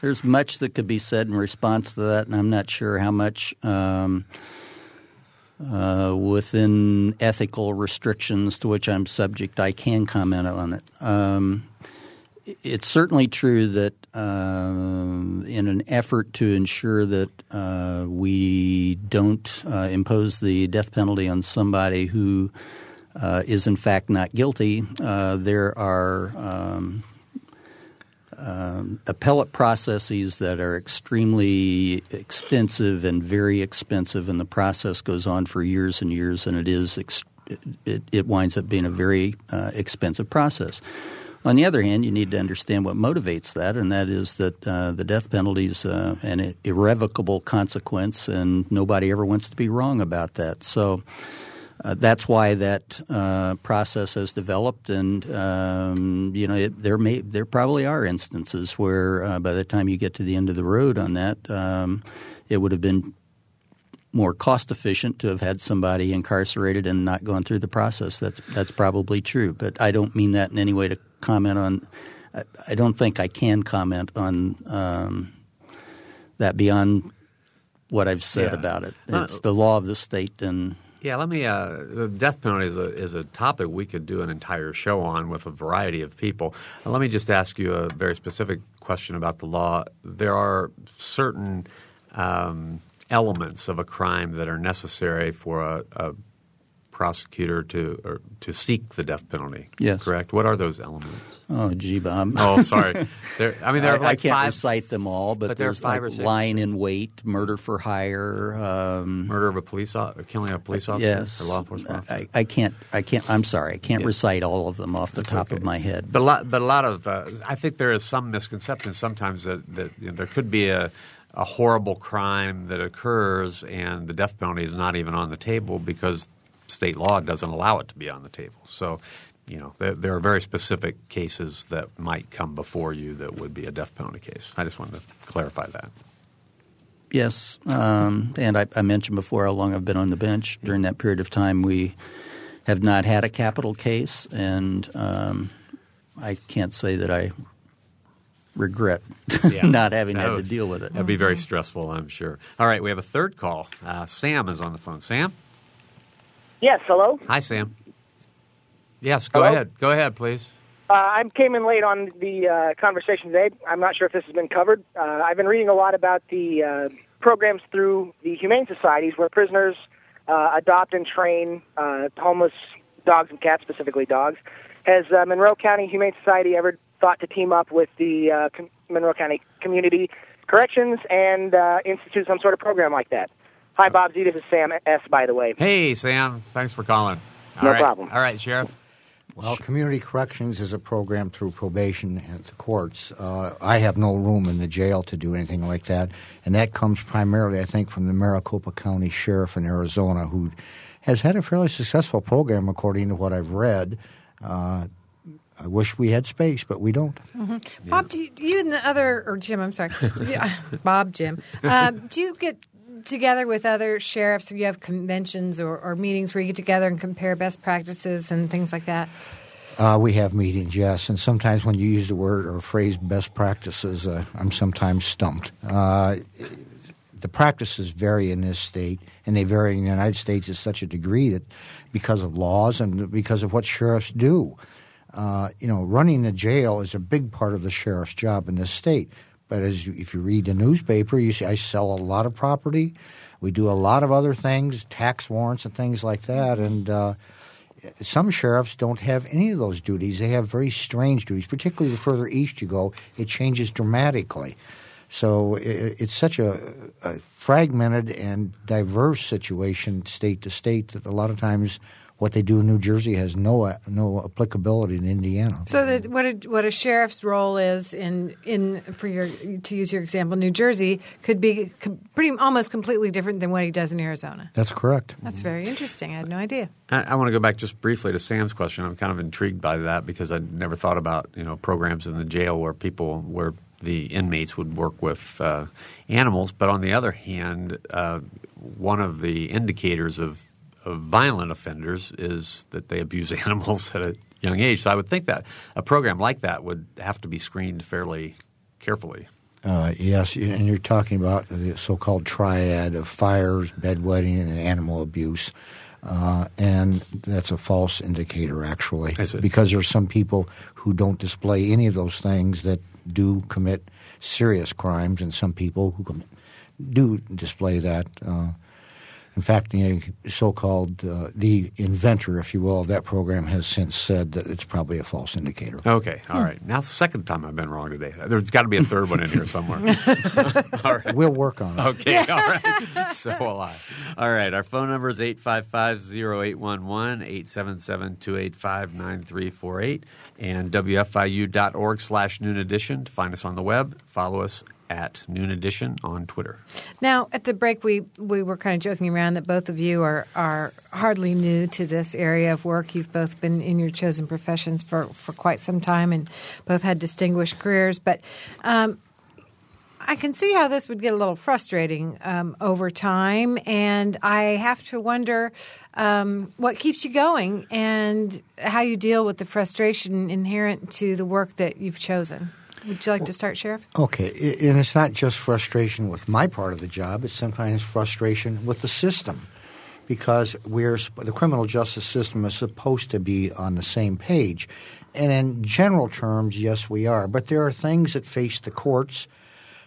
[SPEAKER 3] there's much that could be said in response to that, and I'm not sure how much um, uh, within ethical restrictions to which I'm subject I can comment on it. Um, it's certainly true that uh, in an effort to ensure that uh, we don't uh, impose the death penalty on somebody who uh, is in fact not guilty, uh, there are um, um, appellate processes that are extremely extensive and very expensive, and the process goes on for years and years, and it is ex- it, it, winds up being a very uh, expensive process. On the other hand, you need to understand what motivates that, and that is that uh, the death penalty is uh, an irrevocable consequence, and nobody ever wants to be wrong about that. So uh, that's why that uh, process has developed, and um, you know it, there may there probably are instances where uh, by the time you get to the end of the road on that, um, it would have been more cost efficient to have had somebody incarcerated and not gone through the process. That's that's probably true, but I don't mean that in any way to comment on. I, I don't think I can comment on um, that beyond what I've said
[SPEAKER 2] Yeah.
[SPEAKER 3] about it.
[SPEAKER 2] Uh,
[SPEAKER 3] It's the law of the state, and
[SPEAKER 2] Yeah, let me. Uh, the death penalty is a is a topic we could do an entire show on with a variety of people. Uh, let me just ask you a very specific question about the law. There are certain um, elements of a crime that are necessary for a, a prosecutor to to seek the death penalty.
[SPEAKER 3] Yes.
[SPEAKER 2] correct. What are those elements?
[SPEAKER 3] oh, gee, Bob.
[SPEAKER 2] Oh, <laughs> sorry. There, I mean, there
[SPEAKER 3] I,
[SPEAKER 2] are like
[SPEAKER 3] I can't
[SPEAKER 2] five.
[SPEAKER 3] recite them all, but,
[SPEAKER 2] but there are
[SPEAKER 3] there's
[SPEAKER 2] five
[SPEAKER 3] like
[SPEAKER 2] or six.
[SPEAKER 3] lying in wait, murder for hire. Um,
[SPEAKER 2] Murder of a police officer, killing a police officer,
[SPEAKER 3] yes,
[SPEAKER 2] or law enforcement officer.
[SPEAKER 3] I, I can't. I can't. I'm sorry. I can't
[SPEAKER 2] Yeah.
[SPEAKER 3] recite all of them off the top
[SPEAKER 2] okay.
[SPEAKER 3] of my head.
[SPEAKER 2] But a lot, but a lot of, uh, I think there is some misconception sometimes that, that you know, there could be a, a horrible crime that occurs and the death penalty is not even on the table because state law doesn't allow it to be on the table. So, you know, there, there are very specific cases that might come before you that would be a death penalty case. I just wanted to clarify that.
[SPEAKER 3] Yes, um, and I, I mentioned before how long I've been on the bench. During that period of time, we have not had a capital case, and um, I can't say that I regret <laughs>
[SPEAKER 2] Yeah.
[SPEAKER 3] not having
[SPEAKER 2] That
[SPEAKER 3] had to deal with it.
[SPEAKER 2] That'd be very stressful, I'm sure. All right, we have a third call. Uh, Sam is on the phone. Sam?
[SPEAKER 8] Yes, hello.
[SPEAKER 2] Hi, Sam. Yes, go
[SPEAKER 8] Hello?
[SPEAKER 2] ahead. Go ahead, please.
[SPEAKER 8] Uh, I came in late on the uh, conversation today. I'm not sure if this has been covered. Uh, I've been reading a lot about the uh, programs through the humane societies where prisoners uh, adopt and train uh, homeless dogs and cats, specifically dogs. Has uh, Monroe County Humane Society ever thought to team up with the uh, com- Monroe County Community Corrections and uh, institute some sort of program like that? Hi, Bob Z. This is Sam S. By the way.
[SPEAKER 2] Hey, Sam. Thanks for calling. All
[SPEAKER 8] No
[SPEAKER 2] right.
[SPEAKER 8] problem.
[SPEAKER 2] All right, Sheriff.
[SPEAKER 4] Well, community corrections is a program through probation and the courts. Uh, I have no room in the jail to do anything like that, and that comes primarily, I think, from the Maricopa County Sheriff in Arizona, who has had a fairly successful program, according to what I've read. Uh, I wish we had space, but we don't.
[SPEAKER 1] Bob, do you, you and the other, or Jim, I'm sorry, <laughs> Yeah, Bob, Jim, um, do you get together with other sheriffs or you have conventions or, or meetings where you get together and compare best practices and things like that?
[SPEAKER 4] Uh, we have meetings, yes, and sometimes when you use the word or phrase "best practices," uh, I'm sometimes stumped. Uh, the practices vary in this state, and they vary in the United States to such a degree that because of laws and because of what sheriffs do. Uh, you know, running a jail is a big part of the sheriff's job in this state. But as you, if you read the newspaper, you see I sell a lot of property. We do a lot of other things, tax warrants and things like that, and. Uh, some sheriffs don't have any of those duties. They have very strange duties, particularly the further east you go, it changes dramatically. So it's such a, a fragmented and diverse situation, state to state, that a lot of times what they do in New Jersey has no no applicability in Indiana.
[SPEAKER 1] So that what a, what a sheriff's role is in in for your to use your example, New Jersey could be com- pretty almost completely different than what he does in Arizona.
[SPEAKER 4] That's correct.
[SPEAKER 1] That's very interesting. I had no idea.
[SPEAKER 2] I, I want to go back just briefly to Sam's question. I'm kind of intrigued by that because I'd never thought about you know programs in the jail where people where the inmates would work with uh, animals. But on the other hand, uh, one of the indicators of, of violent offenders is that they abuse <laughs> animals at a young age. So I would think that a program like that would have to be screened fairly carefully.
[SPEAKER 4] Uh, yes, and you're talking about the so-called triad of fires, bedwetting, and animal abuse. Uh, and that's a false indicator, actually, because there are some people who don't display any of those things that do commit serious crimes, and some people who do display that. Uh, in fact, the so-called uh, the inventor, if you will, of that program has since said that it's probably a false indicator.
[SPEAKER 2] Okay, all right. Now, second time I've been wrong today. There's got to be a third one in here somewhere. <laughs> <laughs> all right.
[SPEAKER 4] We'll work on it.
[SPEAKER 2] Okay, <laughs> all right. So will I. All right, our phone number is 855-0811, 877-285-9348, and WFIU.org slash noon edition to find us on the web. Follow us at noon edition on Twitter.
[SPEAKER 1] Now, at the break, we, we were kind of joking around that both of you are, are hardly new to this area of work. You've both been in your chosen professions for, for quite some time and both had distinguished careers. But um, I can see how this would get a little frustrating um, over time, and I have to wonder um, what keeps you going and how you deal with the frustration inherent to the work that you've chosen. Would you like to start, Sheriff?
[SPEAKER 4] Okay, and it's not just frustration with my part of the job; it's sometimes frustration with the system, because we're the criminal justice system is supposed to be on the same page, and in general terms, yes, we are. But there are things that face the courts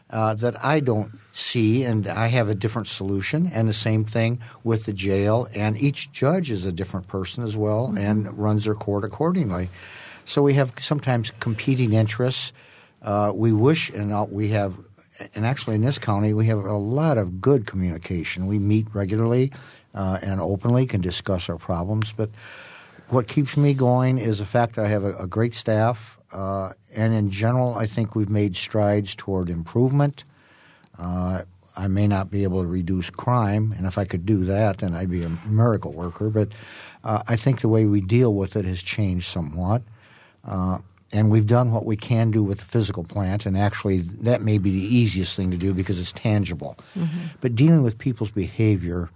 [SPEAKER 4] uh, that I don't see, and I have a different solution. And the same thing with the jail, and each judge is a different person as well, and runs their court accordingly. So we have sometimes competing interests. Uh, we wish, and uh, we have, and actually in this county, we have a lot of good communication. We meet regularly uh, and openly, can discuss our problems. But what keeps me going is the fact that I have a, a great staff, uh, and in general, I think we've made strides toward improvement. Uh, I may not be able to reduce crime, and if I could do that, then I'd be a miracle worker. But uh, I think the way we deal with it has changed somewhat. Uh, and we've done what we can do with the physical plant, and actually, that may be the easiest thing to do because it's tangible. But dealing with people's behavior,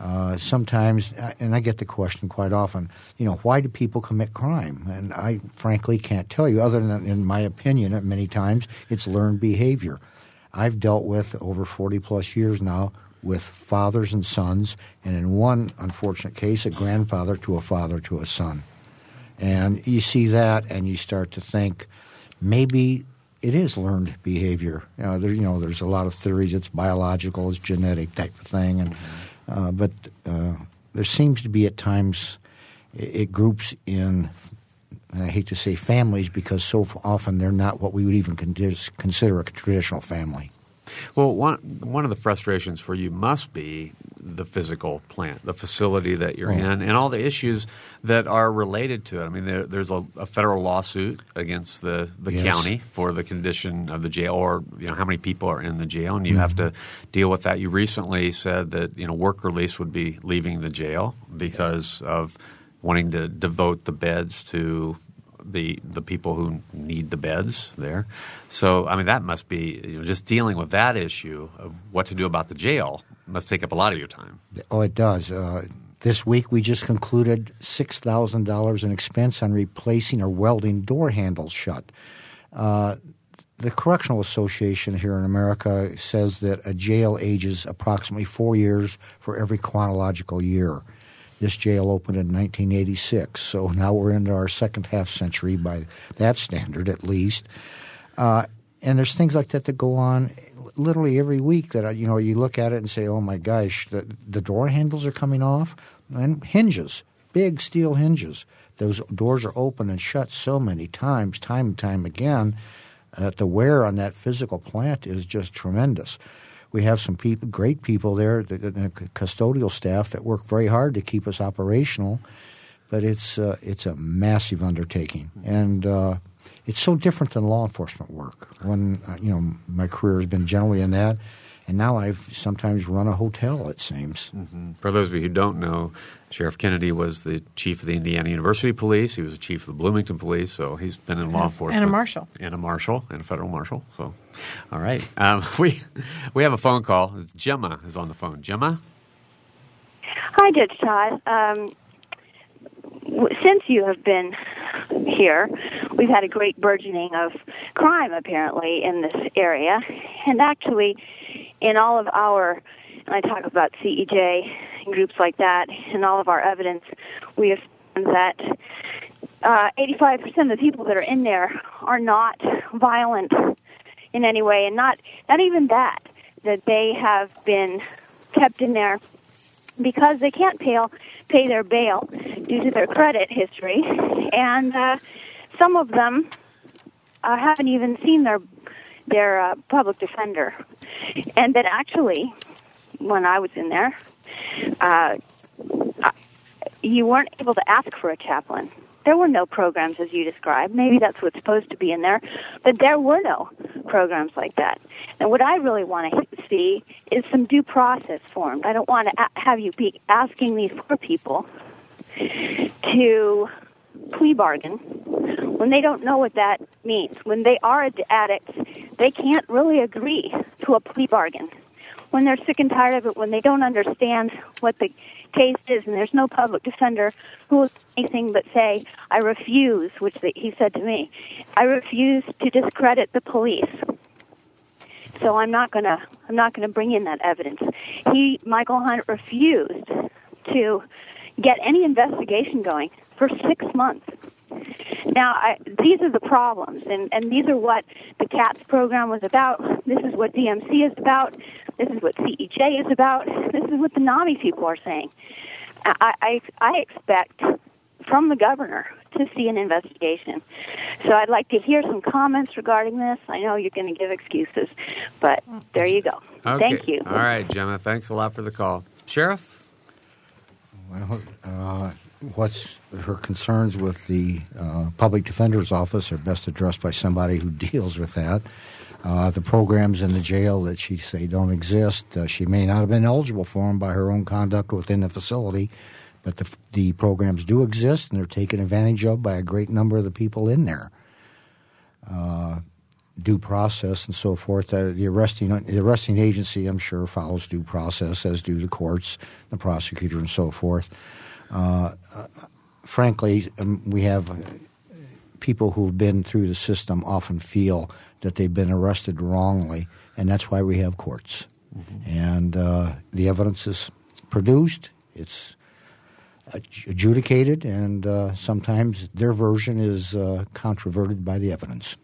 [SPEAKER 4] Uh, sometimes, and I get the question quite often, you know, why do people commit crime? And I frankly can't tell you, other than, in my opinion, at many times, it's learned behavior. I've dealt with over 40 plus years now with fathers and sons, and in one unfortunate case, a grandfather to a father to a son. And you see that, and you start to think maybe it is learned behavior. There, you know, there's a lot of theories. It's biological, it's genetic type of thing, and uh, but uh, there seems to be at times it, it groups in. I hate to say families because so often they're not what we would even consider a traditional family.
[SPEAKER 2] Well, one one of the frustrations for you must be the physical plant, the facility that you're oh. in, and all the issues that are related to it. I mean, there, there's a, a, federal lawsuit against the, the yes. county for the condition of the jail, or you know how many people are in the jail, and you mm-hmm. have to deal with that. You recently said that you know work release would be leaving the jail because yeah. of wanting to devote the beds to the the people who need the beds there. So I mean that must be you know, just dealing with that issue of what to do about the jail must take up a lot of your time.
[SPEAKER 4] Oh, it does. Uh, this week we just concluded six thousand dollars in expense on replacing or welding door handles shut. Uh, the Correctional Association here in America says that a jail ages approximately four years for every chronological year. This jail opened in 1986, so now we're into our second half century by that standard, at least. Uh, and there's things like that that go on literally every week that you know you look at it and say, "Oh my gosh, the, the door handles are coming off," and hinges, big steel hinges. Those doors are open and shut so many times, time and time again, that the wear on that physical plant is just tremendous we have some great people there, the, the custodial staff that work very hard to keep us operational. But it's uh, it's a massive undertaking, and uh, it's so different than law enforcement work. When uh, you know my career has been generally in that, and now I've sometimes run a hotel. It seems.
[SPEAKER 2] Mm-hmm. For those of you who don't know, Sheriff Kennedy was the chief of the Indiana University Police. He was the chief of the Bloomington Police, so he's been in law enforcement
[SPEAKER 1] and a marshal,
[SPEAKER 2] and a marshal, and a federal marshal. So, all right, um, <laughs> we we have a phone call. It's Gemma is on the phone. Gemma.
[SPEAKER 9] Hi, Judge Todd. Um, since you have been here, we've had a great burgeoning of crime apparently in this area, and actually in all of our, and I talk about CEJ and groups like that, in all of our evidence, we have found that uh, 85% of the people that are in there are not violent in any way, and not not even that that they have been kept in there because they can't pay pay their bail due to their credit history, and uh, some of them uh, haven't even seen their their uh, public defender and that actually, when I was in there, uh, you weren't able to ask for a chaplain. There were no programs as you described. Maybe that's what's supposed to be in there, but there were no programs like that. And what I really want to see is some due process formed. I don't want to have you be asking these poor people to plea bargain when they don't know what that means. When they are addicts, they can't really agree to a plea bargain. When they're sick and tired of it, when they don't understand what the case is, and there's no public defender who will anything but say, I refuse, which he said to me, I refuse to discredit the police. So I'm not gonna, I'm not gonna bring in that evidence. He, Michael Hunt, refused to get any investigation going for six months. Now, I, these are the problems, and, and these are what the CATS program was about. This is what DMC is about. This is what CEJ is about. <laughs> This is what the NAMI people are saying. I, I, I expect from the governor to see an investigation. So I'd like to hear some comments regarding this. I know you're going to give excuses, but there you go.
[SPEAKER 2] Okay.
[SPEAKER 9] Thank you.
[SPEAKER 2] All right, Gemma. Thanks a lot for the call. Sheriff?
[SPEAKER 4] Well, uh, what's her concerns with the uh, public defender's office are best addressed by somebody who <laughs> deals with that. Uh, the programs in the jail that she say don't exist, uh, she may not have been eligible for them by her own conduct within the facility, but the, the programs do exist and they're taken advantage of by a great number of the people in there. Uh, due process and so forth. Uh, the arresting the arresting agency, I'm sure, follows due process, as do the courts, the prosecutor, and so forth. Uh, uh, frankly, um, we have people who've been through the system often feel that they've been arrested wrongly, and that's why we have courts. Mm-hmm. And uh, the evidence is produced. It's adjudicated, and uh, sometimes their version is uh, controverted by the evidence.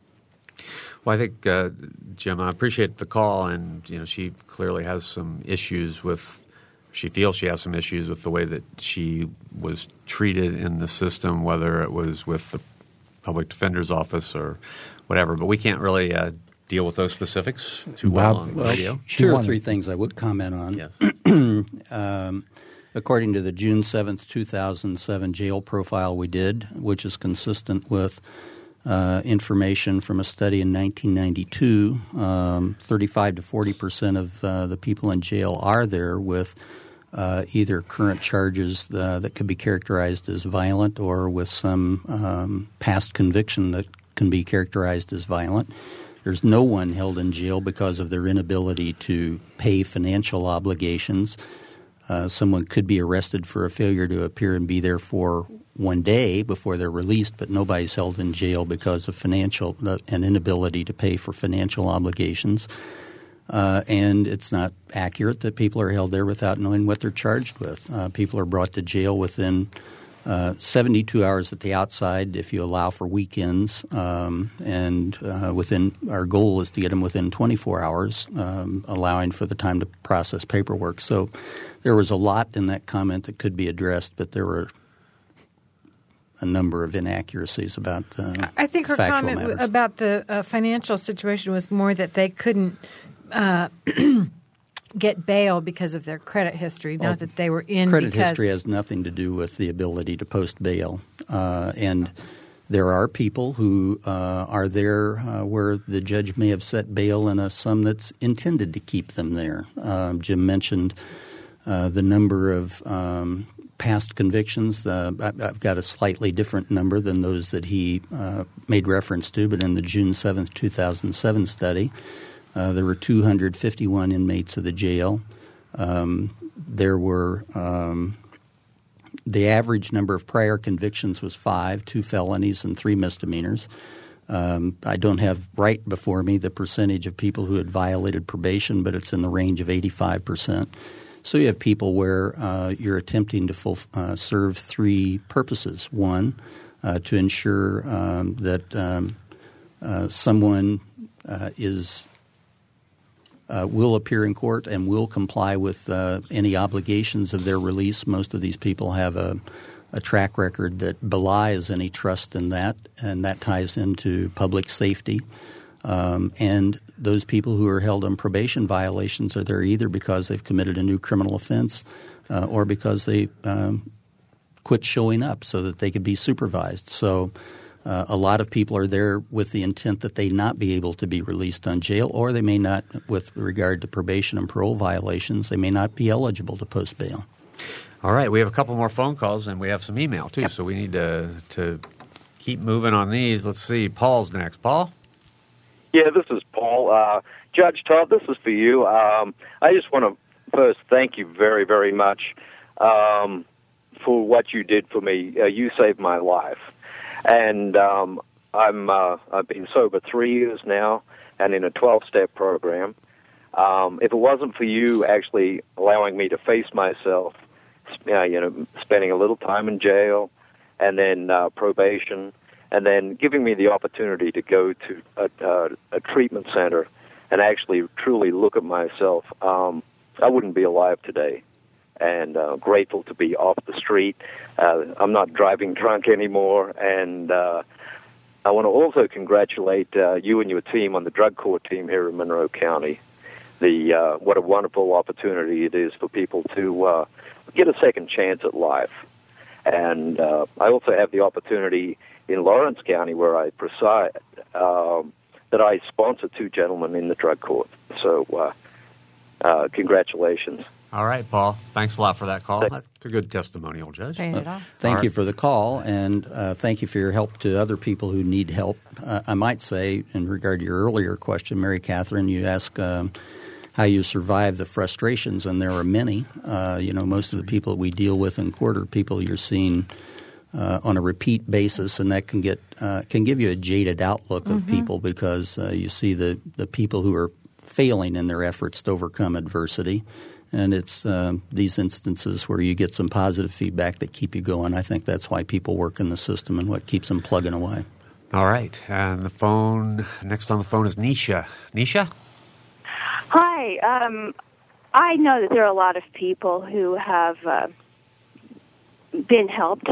[SPEAKER 2] Well, I think uh, Jim, I appreciate the call, and you know she clearly has some issues with. She feels she has some issues with the way that she was treated in the system, whether it was with the public defender's office or whatever. But we can't really uh, deal with those specifics too well on well, radio.
[SPEAKER 3] Two or three things I would comment on.
[SPEAKER 2] Yes. <clears throat>
[SPEAKER 3] um, according to the June 7th, 2007 jail profile we did, which is consistent with uh, information from a study in 1992, um, 35 to 40 percent of uh, the people in jail are there with uh, either current charges uh, that could be characterized as violent or with some um, past conviction that can be characterized as violent. There's no one held in jail because of their inability to pay financial obligations. Uh, someone could be arrested for a failure to appear and be there for one day before they're released, but nobody's held in jail because of financial uh, an inability to pay for financial obligations. Uh, and it's not accurate that people are held there without knowing what they're charged with. Uh, people are brought to jail within uh, 72 hours at the outside if you allow for weekends, um, and uh, within our goal is to get them within 24 hours, um, allowing for the time to process paperwork. So there was a lot in that comment that could be addressed, but there were a number of inaccuracies about. Uh,
[SPEAKER 1] I think her comment
[SPEAKER 3] matters.
[SPEAKER 1] about the uh, financial situation was more that they couldn't. Uh, <clears throat> get bail because of their credit history, not oh, that they were in.
[SPEAKER 3] Credit
[SPEAKER 1] because
[SPEAKER 3] history has nothing to do with the ability to post bail, uh, and there are people who uh, are there uh, where the judge may have set bail in a sum that's intended to keep them there. Um, Jim mentioned uh, the number of um, past convictions. I've got a slightly different number than those that he uh, made reference to, but in the June seventh, two thousand seven study. Uh, there were 251 inmates of the jail. Um, there were um, the average number of prior convictions was five, two felonies and three misdemeanors. Um, I don't have right before me the percentage of people who had violated probation, but it's in the range of 85 percent. So you have people where uh, you're attempting to full, uh, serve three purposes. One, uh, to ensure um, that um, uh, someone uh, is uh, will appear in court and will comply with uh, any obligations of their release. Most of these people have a, a, track record that belies any trust in that, and that ties into public safety. Um, and those people who are held on probation violations are there either because they've committed a new criminal offense uh, or because they um, quit showing up so that they could be supervised. So uh, a lot of people are there with the intent that they not be able to be released on jail, or they may not, with regard to probation and parole violations, they may not be eligible to post bail.
[SPEAKER 2] All right, we have a couple more phone calls and we have some email too, yep. so we need to to keep moving on these. Let's see, Paul's next. Paul.
[SPEAKER 10] Yeah, this is Paul. Uh, Judge Todd, this is for you. Um, I just want to first thank you very, very much um, for what you did for me. Uh, you saved my life and um, I'm uh, I've been sober three years now, and in a 12-step program. Um, if it wasn't for you actually allowing me to face myself, uh, you know, spending a little time in jail, and then uh, probation, and then giving me the opportunity to go to a, uh, a treatment center and actually truly look at myself, um, I wouldn't be alive today and uh, grateful to be off the street. Uh, I'm not driving <laughs> drunk anymore, and uh, I want to also congratulate uh, you and your team on the drug court team here in Monroe County. The uh, what a wonderful opportunity it is for people to uh, get a second chance at life, and uh, I also have the opportunity in Lawrence County where I preside um, that I sponsor two gentlemen in the drug court. So, uh, uh, congratulations.
[SPEAKER 2] All right, Paul. Thanks a lot for that call. That's a good testimonial, Judge.
[SPEAKER 1] Paying.
[SPEAKER 3] Thank
[SPEAKER 2] All
[SPEAKER 3] you for the call, and uh, thank you for your help to other people who need help. Uh, I might say, in regard to your earlier question, Mary Catherine, you asked um, how you survive the frustrations, and there are many. Uh, you know, most of the people that we deal with in court are people you're seeing uh, on a repeat basis, and that can get uh, can give you a jaded outlook of people because uh, you see the the people who are failing in their efforts to overcome adversity. And it's uh, these instances where you get some positive feedback that keep you going. I think that's why people work in the system and what keeps them plugging away.
[SPEAKER 2] All right. And the phone, next on the phone is Nisha. Nisha?
[SPEAKER 9] Hi. Um, I know that there are a lot of people who have uh, been helped,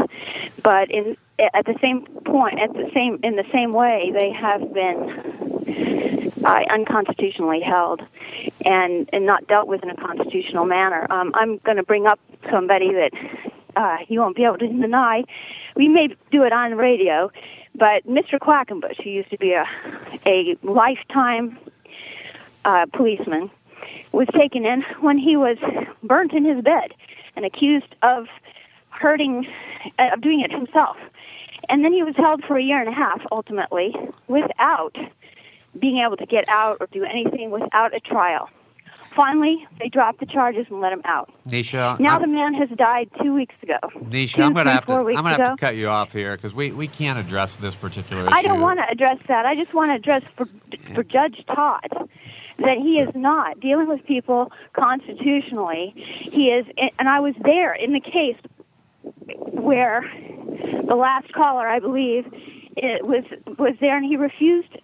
[SPEAKER 9] but in at the same point, at the same in the same way, they have been uh, unconstitutionally held and and not dealt with in a constitutional manner. Um, I'm going to bring up somebody that uh, you won't be able to deny. We may do it on radio, but Mr. Quackenbush, who used to be a a lifetime uh, policeman, was taken in when he was burnt in his bed and accused of hurting, uh, of doing it himself. And then he was held for a year and a half, ultimately, without being able to get out or do anything without a trial. Finally, they dropped the charges and let him out.
[SPEAKER 2] Nisha,
[SPEAKER 9] Now
[SPEAKER 2] I'm,
[SPEAKER 9] the man has died two weeks ago.
[SPEAKER 2] Nisha,
[SPEAKER 9] Two,
[SPEAKER 2] I'm going to have to I'm going to have to cut you off here because we, we can't address this particular issue.
[SPEAKER 9] I don't want to address that. I just want to address for, for Judge Todd that he is not dealing with people constitutionally. He is, and I was there in the case where the last caller, I believe, it was was there, and he refused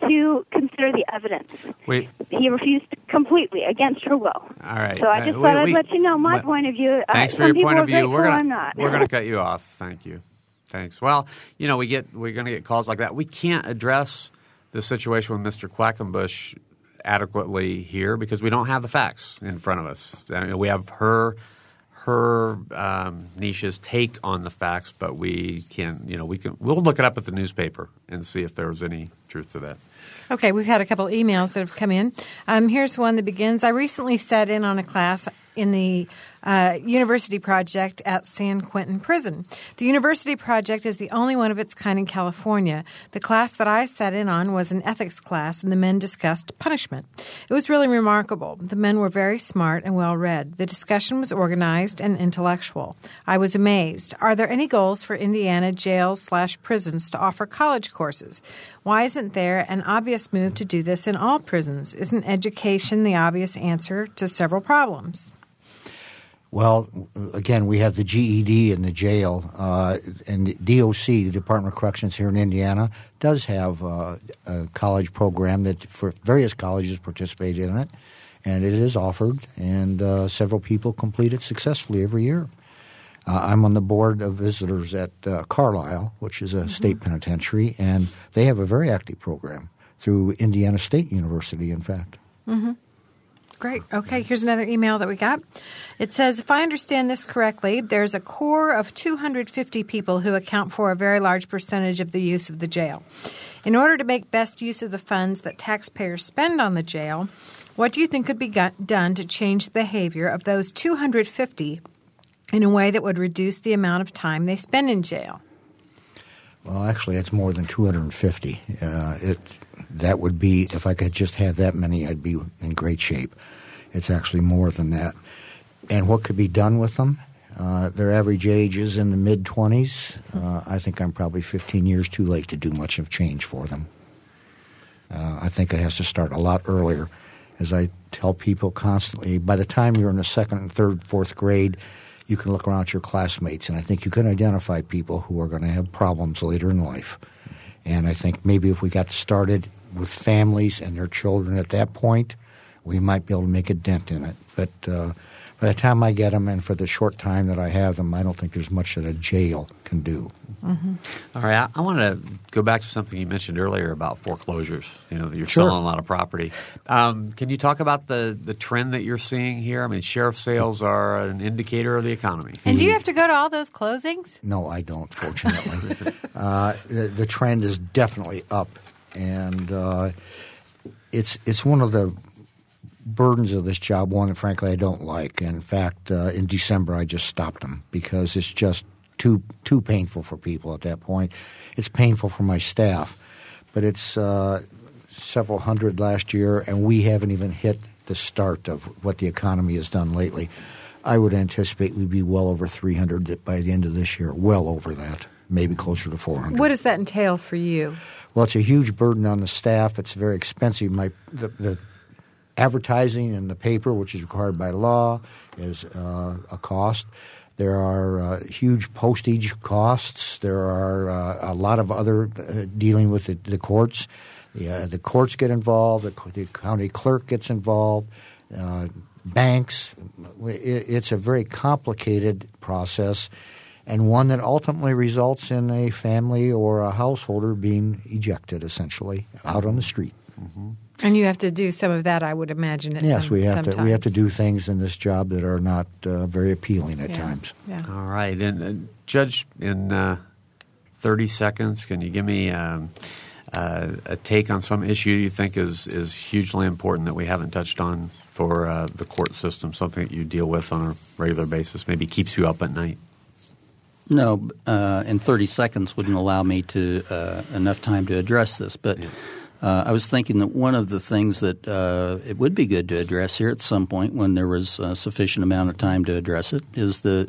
[SPEAKER 9] to consider the evidence.
[SPEAKER 2] Wait,
[SPEAKER 9] He refused completely against her will.
[SPEAKER 2] all right.
[SPEAKER 9] So I
[SPEAKER 2] Uh,
[SPEAKER 9] just
[SPEAKER 2] we-
[SPEAKER 9] thought I'd let you know my point of view. Uh,
[SPEAKER 2] Thanks for
[SPEAKER 9] some
[SPEAKER 2] your point of view. We're gonna
[SPEAKER 9] I'm not.
[SPEAKER 2] we're gonna cut you off. Thank you. Thanks. Well, you know, we get we're going to get calls like that. We can't address the situation with Mr. Quackenbush adequately here because we don't have the facts in front of us. I mean, we have her her um, take on the facts, but we can you know we can we'll look it up at the newspaper and see if there was any truth to that.
[SPEAKER 1] Okay, we've had a couple emails that have come in. Um, here's one that begins I recently sat in on a class in the uh, University Project at San Quentin Prison. The University Project is the only one of its kind in California. The class that I sat in on was an ethics class, and the men discussed punishment. It was really remarkable. The men were very smart and well read. The discussion was organized and intellectual. I was amazed. Are there any goals for Indiana jails slash prisons to offer college courses? Why isn't there an obvious move to do this in all prisons? Isn't education the obvious answer to several problems?
[SPEAKER 4] Well, again, we have the GED in the jail, uh, and the DOC, the Department of Corrections here in Indiana, does have uh, a college program that for various colleges participate in it, and it is offered, and uh, several people complete it successfully every year. Uh, I'm on the board of visitors at uh, Carlisle, which is a state penitentiary, and they have a very active program through Indiana State University, in fact.
[SPEAKER 1] Great. Okay, here's another email that we got. It says If I understand this correctly, there's a core of 250 people who account for a very large percentage of the use of the jail. In order to make best use of the funds that taxpayers spend on the jail, what do you think could be got, done to change the behavior of those 250 in a way that would reduce the amount of time they spend in jail?
[SPEAKER 4] Well, actually, it's more than 250. Uh, it that would be if I could just have that many, I'd be in great shape. It's actually more than that. And what could be done with them? Uh, their average age is in the mid 20s. Uh, I think I'm probably 15 years too late to do much of change for them. Uh, I think it has to start a lot earlier. As I tell people constantly, by the time you're in the second and third, fourth grade, you can look around at your classmates, and I think you can identify people who are going to have problems later in life. And I think maybe if we got started with families and their children at that point, we might be able to make a dent in it. But uh, by the time I get them, and for the short time that I have them, I don't think there's much that a jail can do.
[SPEAKER 2] All right, I, I want to go back to something you mentioned earlier about foreclosures. You know, you're
[SPEAKER 4] Sure.
[SPEAKER 2] selling a lot of property. Um, can you talk about the, the trend that you're seeing here? I mean, sheriff sales are an indicator of the economy.
[SPEAKER 1] And do you have to go to all those closings?
[SPEAKER 4] No, I don't, fortunately. <laughs> uh, the, the trend is definitely up, and uh, it's it's one of the burdens of this job, one that frankly I don't like. In fact, uh, in December I just stopped them because it's just too too painful for people at that point. It's painful for my staff, but it's uh, several hundred last year, and we haven't even hit the start of what the economy has done lately. I would anticipate we'd be well over 300 by the end of this year, well over that, maybe closer to 400.
[SPEAKER 1] What does that entail for you?
[SPEAKER 4] Well, it's a huge burden on the staff. It's very expensive. My the, the advertising in the paper, which is required by law, is uh, a cost. There are uh, huge postage costs. There are uh, a lot of other uh, dealing with the, the courts. The, uh, the, courts get involved. The, the, county clerk gets involved. Uh, banks. It, it's a very complicated process, and one that ultimately results in a family or a householder being ejected, essentially, out on the street.
[SPEAKER 1] Mm-hmm. And you have to do some of that, I would imagine.
[SPEAKER 4] yes,
[SPEAKER 1] some,
[SPEAKER 4] we have
[SPEAKER 1] sometimes.
[SPEAKER 4] to. We have to do things in this job that are not uh, very appealing at
[SPEAKER 1] yeah.
[SPEAKER 4] times.
[SPEAKER 1] Yeah.
[SPEAKER 2] All right, and uh, Judge, in uh, thirty seconds, can you give me um, uh, a take on some issue you think is is hugely important that we haven't touched on for uh, the court system? Something that you deal with on a regular basis, maybe keeps you up at night.
[SPEAKER 3] No, uh, in 30 seconds wouldn't allow me to enough time to address this, but. Uh, I was thinking that one of the things that uh, it would be good to address here at some point when there was a sufficient amount of time to address it is the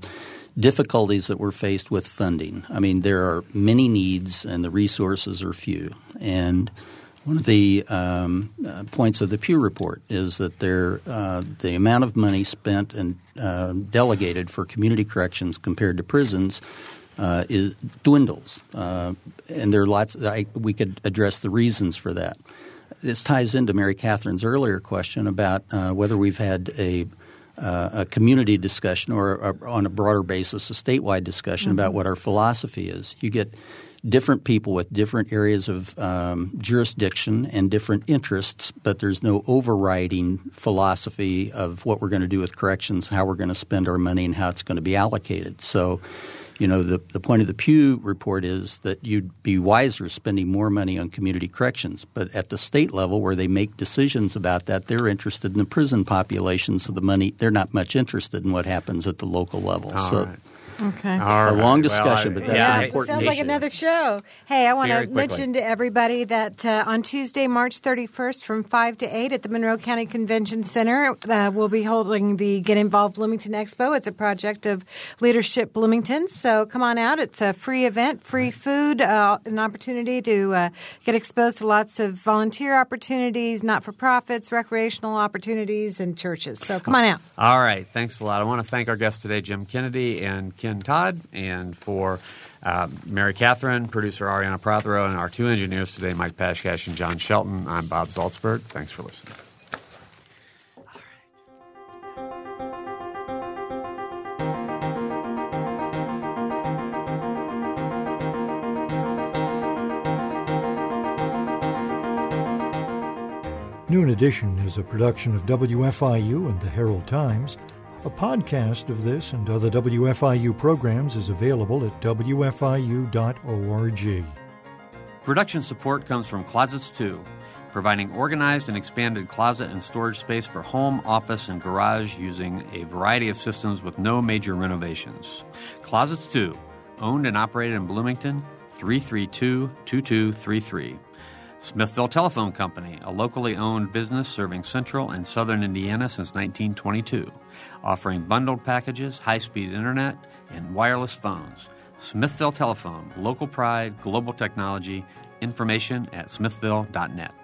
[SPEAKER 3] difficulties that we're faced with funding. I mean, there are many needs and the resources are few. And one of the um, uh, points of the Pew report is that there, uh, the amount of money spent and uh, delegated for community corrections compared to prisons uh, is dwindles, uh, and there are lots. I, we could address the reasons for that. This ties into Mary Catherine's earlier question about uh, whether we've had a, uh, a community discussion or on a broader basis a statewide discussion mm-hmm. about what our philosophy is. You get different people with different areas of um, jurisdiction and different interests, but there's no overriding philosophy of what we're going to do with corrections, how we're going to spend our money, and how it's going to be allocated. So you know, the, the point of the Pew report is that you'd be wiser spending more money on community corrections. But at the state level, where they make decisions about that, they're interested in the prison population. So the money, they're not much interested in what happens at the local level.
[SPEAKER 2] All
[SPEAKER 3] so
[SPEAKER 2] right.
[SPEAKER 1] Okay.
[SPEAKER 3] a long discussion,
[SPEAKER 2] well, I,
[SPEAKER 3] but that's
[SPEAKER 2] yeah,
[SPEAKER 3] an important
[SPEAKER 1] sounds
[SPEAKER 3] issue.
[SPEAKER 1] like another show. Hey, I want to mention to everybody that uh, on Tuesday, March 31st, from 5 to 8 at the Monroe County Convention Center, uh, we'll be holding the Get Involved Bloomington Expo. It's a project of Leadership Bloomington. So come on out. It's a free event, free food, uh, an opportunity to uh, get exposed to lots of volunteer opportunities, not for profits, recreational opportunities, and churches. So come on out.
[SPEAKER 2] All right, thanks a lot. I want to thank our guests today, Jim Kennedy and Ken Todd, and for uh, Mary Catherine, producer Ariana Prothero, and our two engineers today, Mike Pashkash and John Shelton. I'm Bob Zaltsberg. Thanks for listening.
[SPEAKER 11] Noon Edition is a production of WFIU and the Herald Times. A podcast of this and other WFIU programs is available at WFIU.org.
[SPEAKER 2] Production support comes from Closets 2, providing organized and expanded closet and storage space for home, office, and garage using a variety of systems with no major renovations. Closets 2, owned and operated in Bloomington, 332 2233. Smithville Telephone Company, a locally owned business serving central and southern Indiana since 1922, offering bundled packages, high speed internet, and wireless phones. Smithville Telephone, local pride, global technology. Information at smithville.net.